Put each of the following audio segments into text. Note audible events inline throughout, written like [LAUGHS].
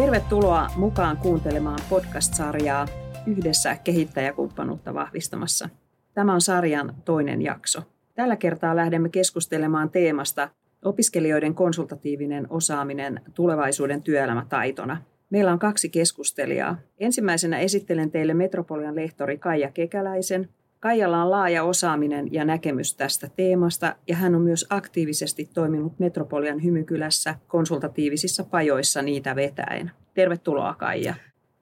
Tervetuloa mukaan kuuntelemaan podcast-sarjaa Yhdessä kehittäjäkumppanuutta vahvistamassa. Tämä on sarjan toinen jakso. Tällä kertaa lähdemme keskustelemaan teemasta opiskelijoiden konsultatiivinen osaaminen tulevaisuuden työelämätaitona. Meillä on kaksi keskustelijaa. Ensimmäisenä esittelen teille Metropolian lehtori Kaija Kekäläisen. Kaijalla on laaja osaaminen ja näkemys tästä teemasta ja hän on myös aktiivisesti toiminut Metropolian hymykylässä konsultatiivisissa pajoissa niitä vetäen. Tervetuloa Kaija.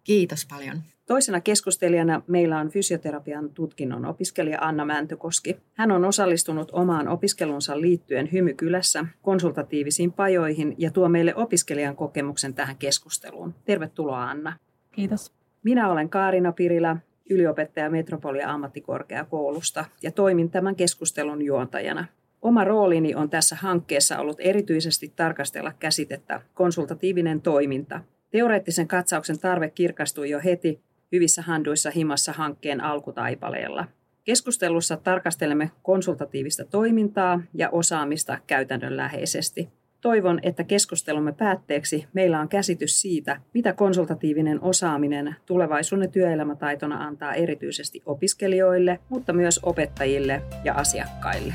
Kiitos paljon. Toisena keskustelijana meillä on fysioterapian tutkinnon opiskelija Anna Mäntykoski. Hän on osallistunut omaan opiskelunsa liittyen Hymykylässä konsultatiivisiin pajoihin ja tuo meille opiskelijan kokemuksen tähän keskusteluun. Tervetuloa Anna. Kiitos. Minä olen Kaarina Pirilä, yliopettaja Metropolia ammattikorkeakoulusta ja toimin tämän keskustelun juontajana. Oma roolini on tässä hankkeessa ollut erityisesti tarkastella käsitettä konsultatiivinen toiminta. Teoreettisen katsauksen tarve kirkastui jo heti hyvissä handuissa himassa hankkeen alkutaipaleella. Keskustelussa tarkastelemme konsultatiivista toimintaa ja osaamista käytännönläheisesti. Toivon, että keskustelumme päätteeksi meillä on käsitys siitä, mitä konsultatiivinen osaaminen tulevaisuuden työelämätaitona antaa erityisesti opiskelijoille, mutta myös opettajille ja asiakkaille.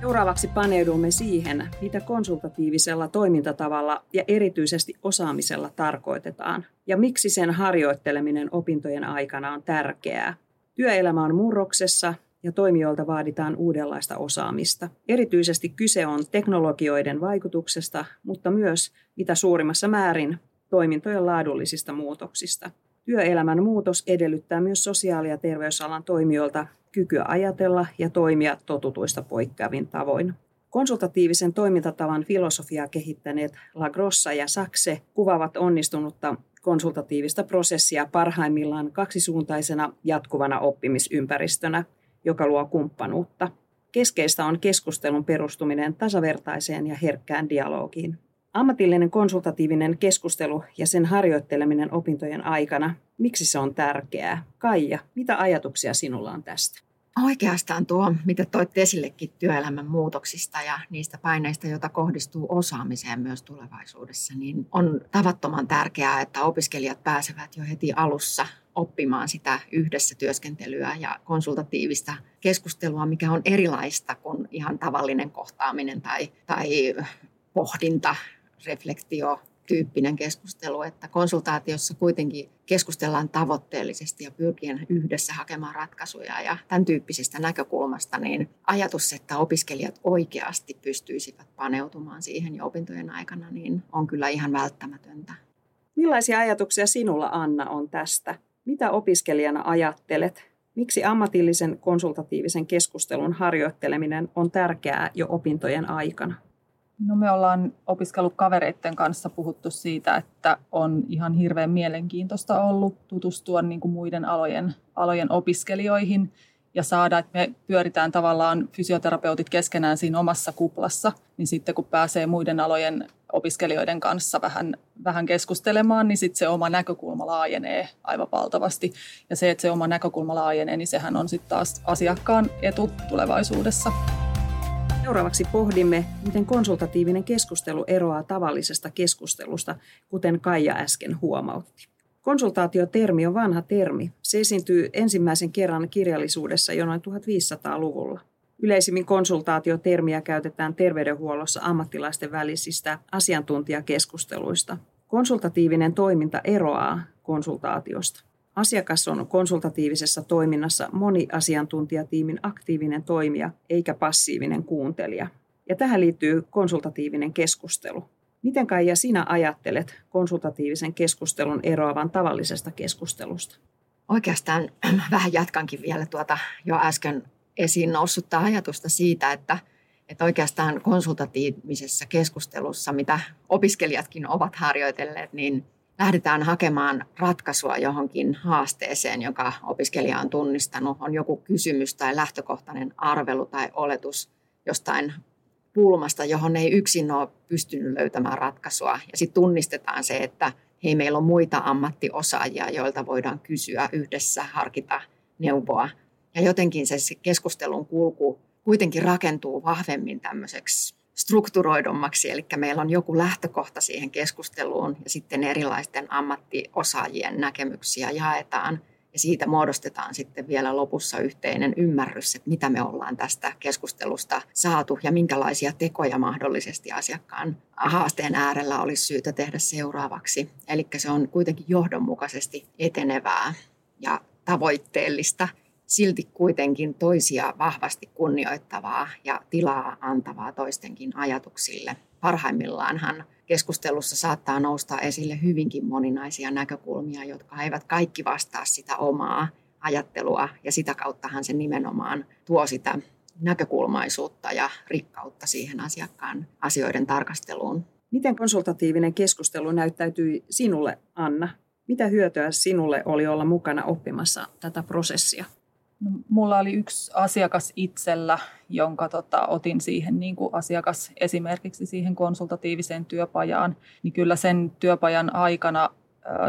Seuraavaksi paneudumme siihen, mitä konsultatiivisella toimintatavalla ja erityisesti osaamisella tarkoitetaan ja miksi sen harjoitteleminen opintojen aikana on tärkeää. Työelämä on murroksessa ja toimijoilta vaaditaan uudenlaista osaamista. Erityisesti kyse on teknologioiden vaikutuksesta, mutta myös mitä suurimmassa määrin toimintojen laadullisista muutoksista. Työelämän muutos edellyttää myös sosiaali- ja terveysalan toimijoilta kykyä ajatella ja toimia totutuista poikkeavin tavoin. Konsultatiivisen toimintatavan filosofiaa kehittäneet La Grossa ja Sakse kuvaavat onnistunutta konsultatiivista prosessia parhaimmillaan kaksisuuntaisena jatkuvana oppimisympäristönä, joka luo kumppanuutta. Keskeistä on keskustelun perustuminen tasavertaiseen ja herkkään dialogiin. Ammatillinen konsultatiivinen keskustelu ja sen harjoitteleminen opintojen aikana, miksi se on tärkeää? Kaija, mitä ajatuksia sinulla on tästä? Oikeastaan tuo, mitä toit esillekin työelämän muutoksista ja niistä paineista, joita kohdistuu osaamiseen myös tulevaisuudessa, niin on tavattoman tärkeää, että opiskelijat pääsevät jo heti alussa oppimaan sitä yhdessä työskentelyä ja konsultatiivista keskustelua, mikä on erilaista kuin ihan tavallinen kohtaaminen tai, tai pohdinta reflektio tyyppinen keskustelu, että konsultaatiossa kuitenkin keskustellaan tavoitteellisesti ja pyrkien yhdessä hakemaan ratkaisuja ja tämän tyyppisestä näkökulmasta, niin ajatus, että opiskelijat oikeasti pystyisivät paneutumaan siihen jo opintojen aikana, niin on kyllä ihan välttämätöntä. Millaisia ajatuksia sinulla, Anna, on tästä? Mitä opiskelijana ajattelet? Miksi ammatillisen konsultatiivisen keskustelun harjoitteleminen on tärkeää jo opintojen aikana? No me ollaan opiskelukavereiden kanssa puhuttu siitä, että on ihan hirveän mielenkiintoista ollut tutustua niin kuin muiden alojen, alojen opiskelijoihin ja saada, että me pyöritään tavallaan fysioterapeutit keskenään siinä omassa kuplassa, niin sitten kun pääsee muiden alojen opiskelijoiden kanssa vähän, vähän keskustelemaan, niin sitten se oma näkökulma laajenee aivan valtavasti. Ja se, että se oma näkökulma laajenee, niin sehän on sitten taas asiakkaan etu tulevaisuudessa. Seuraavaksi pohdimme, miten konsultatiivinen keskustelu eroaa tavallisesta keskustelusta, kuten Kaija äsken huomautti. Konsultaatiotermi on vanha termi. Se esiintyy ensimmäisen kerran kirjallisuudessa jo noin 1500-luvulla. Yleisimmin konsultaatiotermiä käytetään terveydenhuollossa ammattilaisten välisistä asiantuntijakeskusteluista. Konsultatiivinen toiminta eroaa konsultaatiosta. Asiakas on konsultatiivisessa toiminnassa moniasiantuntijatiimin aktiivinen toimija eikä passiivinen kuuntelija. Ja tähän liittyy konsultatiivinen keskustelu. Miten Kaija sinä ajattelet konsultatiivisen keskustelun eroavan tavallisesta keskustelusta? Oikeastaan [CLEARS THROAT] vähän jatkankin vielä tuota jo äsken esiin noussutta ajatusta siitä, että, että oikeastaan konsultatiivisessa keskustelussa, mitä opiskelijatkin ovat harjoitelleet, niin lähdetään hakemaan ratkaisua johonkin haasteeseen, joka opiskelija on tunnistanut, on joku kysymys tai lähtökohtainen arvelu tai oletus jostain pulmasta, johon ei yksin ole pystynyt löytämään ratkaisua. Ja sitten tunnistetaan se, että hei, meillä on muita ammattiosaajia, joilta voidaan kysyä yhdessä, harkita neuvoa. Ja jotenkin se keskustelun kulku kuitenkin rakentuu vahvemmin tämmöiseksi strukturoidummaksi, eli meillä on joku lähtökohta siihen keskusteluun ja sitten erilaisten ammattiosaajien näkemyksiä jaetaan ja siitä muodostetaan sitten vielä lopussa yhteinen ymmärrys, että mitä me ollaan tästä keskustelusta saatu ja minkälaisia tekoja mahdollisesti asiakkaan haasteen äärellä olisi syytä tehdä seuraavaksi. Eli se on kuitenkin johdonmukaisesti etenevää ja tavoitteellista, silti kuitenkin toisia vahvasti kunnioittavaa ja tilaa antavaa toistenkin ajatuksille. Parhaimmillaanhan keskustelussa saattaa nousta esille hyvinkin moninaisia näkökulmia, jotka eivät kaikki vastaa sitä omaa ajattelua ja sitä kauttahan se nimenomaan tuo sitä näkökulmaisuutta ja rikkautta siihen asiakkaan asioiden tarkasteluun. Miten konsultatiivinen keskustelu näyttäytyi sinulle, Anna? Mitä hyötyä sinulle oli olla mukana oppimassa tätä prosessia? Mulla oli yksi asiakas itsellä, jonka tota, otin siihen niin kuin asiakas esimerkiksi siihen konsultatiiviseen työpajaan. Niin kyllä sen työpajan aikana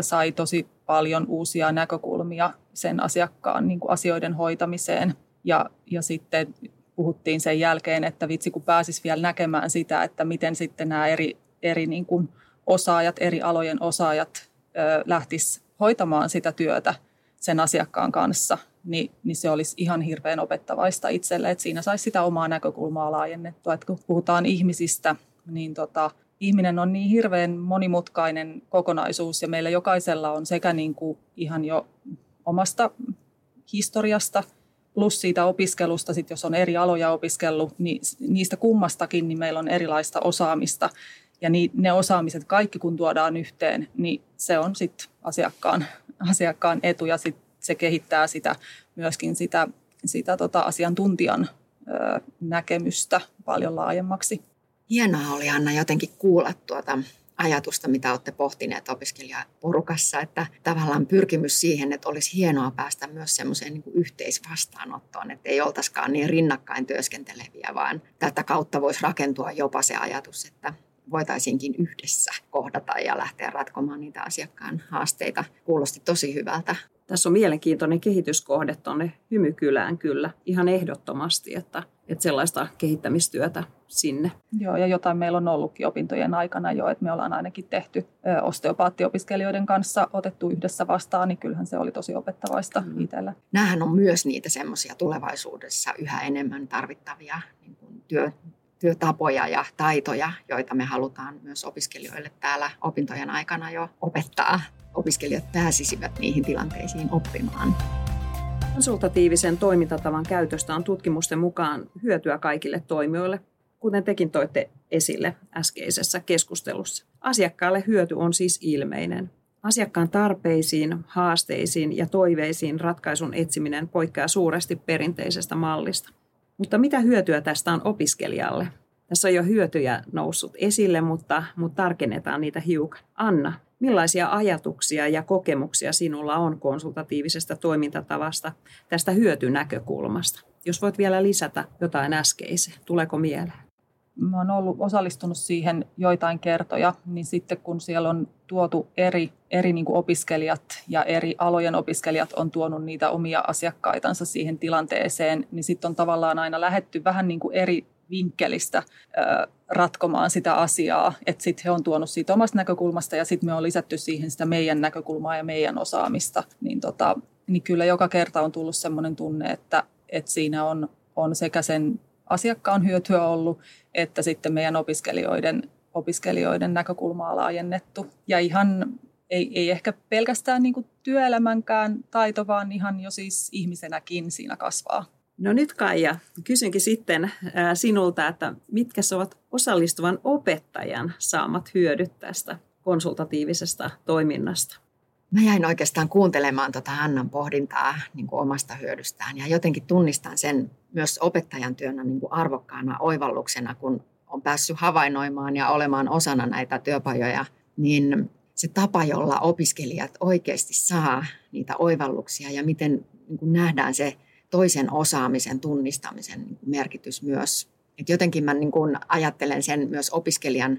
sai tosi paljon uusia näkökulmia sen asiakkaan niin kuin asioiden hoitamiseen. Ja, ja sitten puhuttiin sen jälkeen, että vitsi kun pääsis vielä näkemään sitä, että miten sitten nämä eri, eri niin kuin osaajat, eri alojen osaajat lähtis hoitamaan sitä työtä sen asiakkaan kanssa, niin, niin se olisi ihan hirveän opettavaista itselle, että siinä saisi sitä omaa näkökulmaa laajennettua. Että kun puhutaan ihmisistä, niin tota, ihminen on niin hirveän monimutkainen kokonaisuus ja meillä jokaisella on sekä niin kuin ihan jo omasta historiasta plus siitä opiskelusta, sit jos on eri aloja opiskellut, niin niistä kummastakin niin meillä on erilaista osaamista. Ja ne osaamiset kaikki kun tuodaan yhteen, niin se on sitten asiakkaan, asiakkaan etu ja sit se kehittää sitä, myöskin sitä, sitä tota asiantuntijan ö, näkemystä paljon laajemmaksi. Hienoa oli Anna jotenkin kuulla tuota ajatusta, mitä olette pohtineet opiskelijaporukassa, että tavallaan pyrkimys siihen, että olisi hienoa päästä myös semmoiseen niin yhteisvastaanottoon, että ei oltaisikaan niin rinnakkain työskenteleviä, vaan tätä kautta voisi rakentua jopa se ajatus, että voitaisiinkin yhdessä kohdata ja lähteä ratkomaan niitä asiakkaan haasteita. Kuulosti tosi hyvältä. Tässä on mielenkiintoinen kehityskohde tuonne Hymykylään kyllä, ihan ehdottomasti, että, että sellaista kehittämistyötä sinne. Joo, ja jotain meillä on ollutkin opintojen aikana jo, että me ollaan ainakin tehty osteopaattiopiskelijoiden kanssa, otettu yhdessä vastaan, niin kyllähän se oli tosi opettavaista mm. itsellä. Nämähän on myös niitä semmoisia tulevaisuudessa yhä enemmän tarvittavia niin kuin työ, työtapoja ja taitoja, joita me halutaan myös opiskelijoille täällä opintojen aikana jo opettaa. Opiskelijat pääsisivät niihin tilanteisiin oppimaan. Konsultatiivisen toimintatavan käytöstä on tutkimusten mukaan hyötyä kaikille toimijoille, kuten tekin toitte esille äskeisessä keskustelussa. Asiakkaalle hyöty on siis ilmeinen. Asiakkaan tarpeisiin, haasteisiin ja toiveisiin ratkaisun etsiminen poikkeaa suuresti perinteisestä mallista. Mutta mitä hyötyä tästä on opiskelijalle? Tässä on jo hyötyjä noussut esille, mutta, mutta tarkennetaan niitä hiukan. Anna, millaisia ajatuksia ja kokemuksia sinulla on konsultatiivisesta toimintatavasta tästä hyötynäkökulmasta? Jos voit vielä lisätä jotain äskeiseen, tuleeko mieleen? Mä oon ollut osallistunut siihen joitain kertoja, niin sitten kun siellä on tuotu eri, eri niin opiskelijat ja eri alojen opiskelijat on tuonut niitä omia asiakkaitansa siihen tilanteeseen, niin sitten on tavallaan aina lähetty vähän niin kuin eri vinkkelistä ratkomaan sitä asiaa. Että sitten he on tuonut siitä omasta näkökulmasta ja sitten me on lisätty siihen sitä meidän näkökulmaa ja meidän osaamista. Niin, tota, niin kyllä joka kerta on tullut sellainen tunne, että, että siinä on, on sekä sen asiakkaan hyötyä ollut, että sitten meidän opiskelijoiden, opiskelijoiden näkökulmaa laajennettu. Ja ihan ei, ei ehkä pelkästään niin työelämänkään taito, vaan ihan jo siis ihmisenäkin siinä kasvaa. No nyt Kaija, kysynkin sitten sinulta, että mitkä ovat osallistuvan opettajan saamat hyödyt tästä konsultatiivisesta toiminnasta? Mä jäin oikeastaan kuuntelemaan tuota Annan pohdintaa niin kuin omasta hyödystään ja jotenkin tunnistan sen myös opettajan työnä niin kuin arvokkaana oivalluksena, kun on päässyt havainnoimaan ja olemaan osana näitä työpajoja, niin se tapa, jolla opiskelijat oikeasti saa niitä oivalluksia ja miten niin kuin nähdään se toisen osaamisen tunnistamisen niin merkitys myös. Et jotenkin mä niin kuin ajattelen sen myös opiskelijan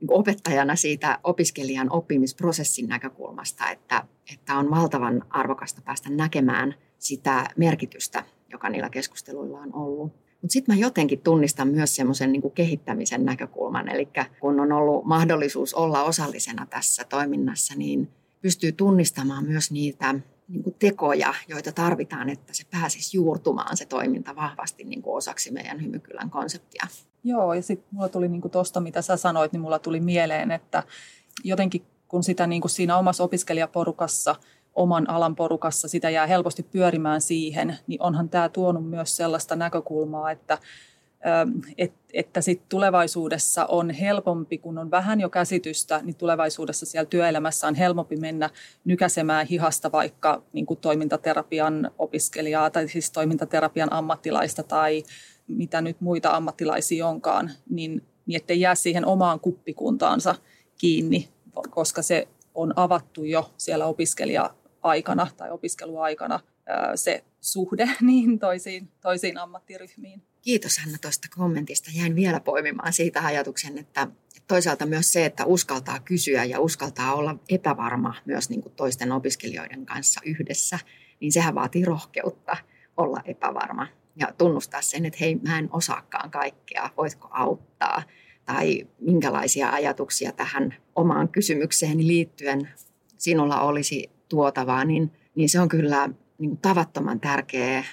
niin kuin opettajana siitä opiskelijan oppimisprosessin näkökulmasta, että, että on valtavan arvokasta päästä näkemään sitä merkitystä, joka niillä keskusteluilla on ollut. Mutta sitten mä jotenkin tunnistan myös semmoisen niin kehittämisen näkökulman. Eli kun on ollut mahdollisuus olla osallisena tässä toiminnassa, niin pystyy tunnistamaan myös niitä niin kuin tekoja, joita tarvitaan, että se pääsisi juurtumaan se toiminta vahvasti niin kuin osaksi meidän Hymykylän konseptia. Joo, ja sitten mulla tuli niin tuosta, mitä sä sanoit, niin mulla tuli mieleen, että jotenkin kun sitä niin kuin siinä omassa opiskelijaporukassa, oman alan porukassa, sitä jää helposti pyörimään siihen, niin onhan tämä tuonut myös sellaista näkökulmaa, että että sit tulevaisuudessa on helpompi, kun on vähän jo käsitystä, niin tulevaisuudessa siellä työelämässä on helpompi mennä nykäsemään hihasta vaikka niin kuin toimintaterapian opiskelijaa tai siis toimintaterapian ammattilaista tai mitä nyt muita ammattilaisia onkaan, niin, niin ettei jää siihen omaan kuppikuntaansa kiinni, koska se on avattu jo siellä opiskelija-aikana tai opiskeluaikana se suhde [LAUGHS] niin toisiin, toisiin ammattiryhmiin. Kiitos Hanna tuosta kommentista. Jäin vielä poimimaan siitä ajatuksen, että toisaalta myös se, että uskaltaa kysyä ja uskaltaa olla epävarma myös niin kuin toisten opiskelijoiden kanssa yhdessä, niin sehän vaatii rohkeutta olla epävarma ja tunnustaa sen, että hei, mä en osaakaan kaikkea, voitko auttaa? Tai minkälaisia ajatuksia tähän omaan kysymykseeni liittyen sinulla olisi tuotavaa, niin, niin se on kyllä niin kuin tavattoman tärkeä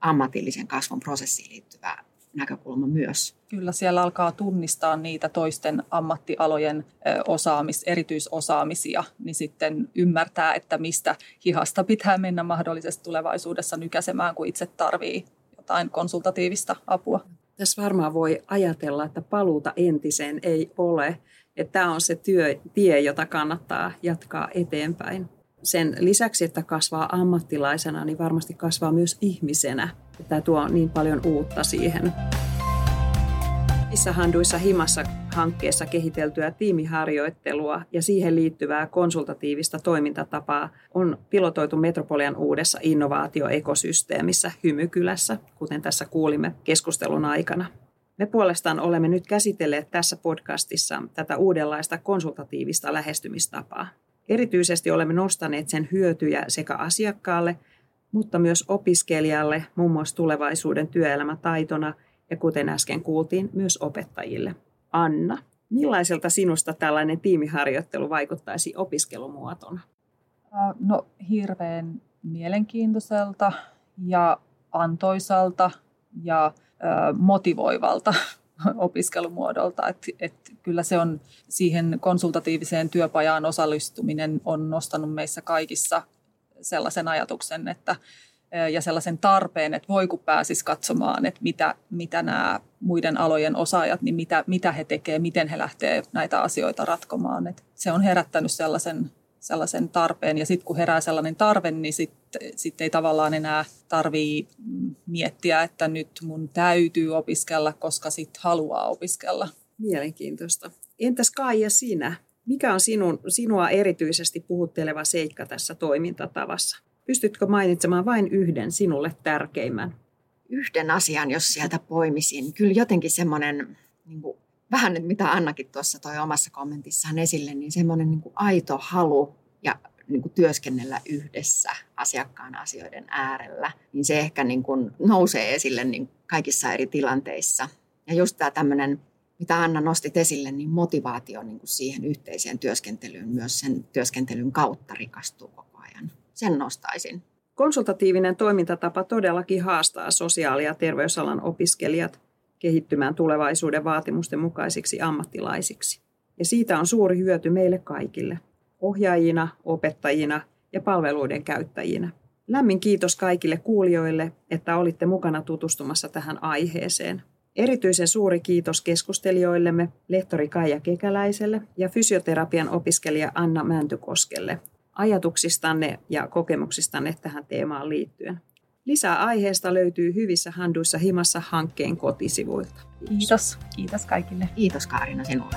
ammatillisen kasvun prosessiin liittyvä näkökulma myös. Kyllä siellä alkaa tunnistaa niitä toisten ammattialojen osaamis, erityisosaamisia, niin sitten ymmärtää, että mistä hihasta pitää mennä mahdollisesti tulevaisuudessa nykäsemään, kun itse tarvii jotain konsultatiivista apua. Tässä varmaan voi ajatella, että paluuta entiseen ei ole. Että tämä on se työ, tie, jota kannattaa jatkaa eteenpäin sen lisäksi, että kasvaa ammattilaisena, niin varmasti kasvaa myös ihmisenä. Tämä tuo niin paljon uutta siihen. Missä handuissa himassa hankkeessa kehiteltyä tiimiharjoittelua ja siihen liittyvää konsultatiivista toimintatapaa on pilotoitu Metropolian uudessa innovaatioekosysteemissä Hymykylässä, kuten tässä kuulimme keskustelun aikana. Me puolestaan olemme nyt käsitelleet tässä podcastissa tätä uudenlaista konsultatiivista lähestymistapaa. Erityisesti olemme nostaneet sen hyötyjä sekä asiakkaalle, mutta myös opiskelijalle, muun muassa tulevaisuuden työelämätaitona ja kuten äsken kuultiin, myös opettajille. Anna, millaiselta sinusta tällainen tiimiharjoittelu vaikuttaisi opiskelumuotona? No hirveän mielenkiintoiselta ja antoisalta ja motivoivalta opiskelumuodolta. Et, et kyllä se on siihen konsultatiiviseen työpajaan osallistuminen on nostanut meissä kaikissa sellaisen ajatuksen, että ja sellaisen tarpeen, että voi kun pääsis katsomaan, että mitä, mitä nämä muiden alojen osaajat, niin mitä, mitä he tekevät, miten he lähtee näitä asioita ratkomaan. Et se on herättänyt sellaisen sellaisen tarpeen. Ja sitten kun herää sellainen tarve, niin sitten sit ei tavallaan enää tarvii miettiä, että nyt mun täytyy opiskella, koska sitten haluaa opiskella. Mielenkiintoista. Entäs Kaija sinä? Mikä on sinun, sinua erityisesti puhutteleva seikka tässä toimintatavassa? Pystytkö mainitsemaan vain yhden sinulle tärkeimmän? Yhden asian, jos sieltä poimisin. Kyllä jotenkin semmoinen niin vähän nyt mitä Annakin tuossa toi omassa kommentissaan esille, niin semmoinen niin kuin aito halu ja niin kuin työskennellä yhdessä asiakkaan asioiden äärellä, niin se ehkä niin kuin nousee esille niin kaikissa eri tilanteissa. Ja just tämä tämmöinen, mitä Anna nostit esille, niin motivaatio niin kuin siihen yhteiseen työskentelyyn myös sen työskentelyn kautta rikastuu koko ajan. Sen nostaisin. Konsultatiivinen toimintatapa todellakin haastaa sosiaali- ja terveysalan opiskelijat kehittymään tulevaisuuden vaatimusten mukaisiksi ammattilaisiksi. Ja siitä on suuri hyöty meille kaikille, ohjaajina, opettajina ja palveluiden käyttäjinä. Lämmin kiitos kaikille kuulijoille, että olitte mukana tutustumassa tähän aiheeseen. Erityisen suuri kiitos keskustelijoillemme, lehtori Kaija Kekäläiselle ja fysioterapian opiskelija Anna Mäntykoskelle ajatuksistanne ja kokemuksistanne tähän teemaan liittyen. Lisää aiheesta löytyy hyvissä handuissa himassa hankkeen kotisivuilta. Kiitos. Kiitos kaikille. Kiitos Kaarina sinulle.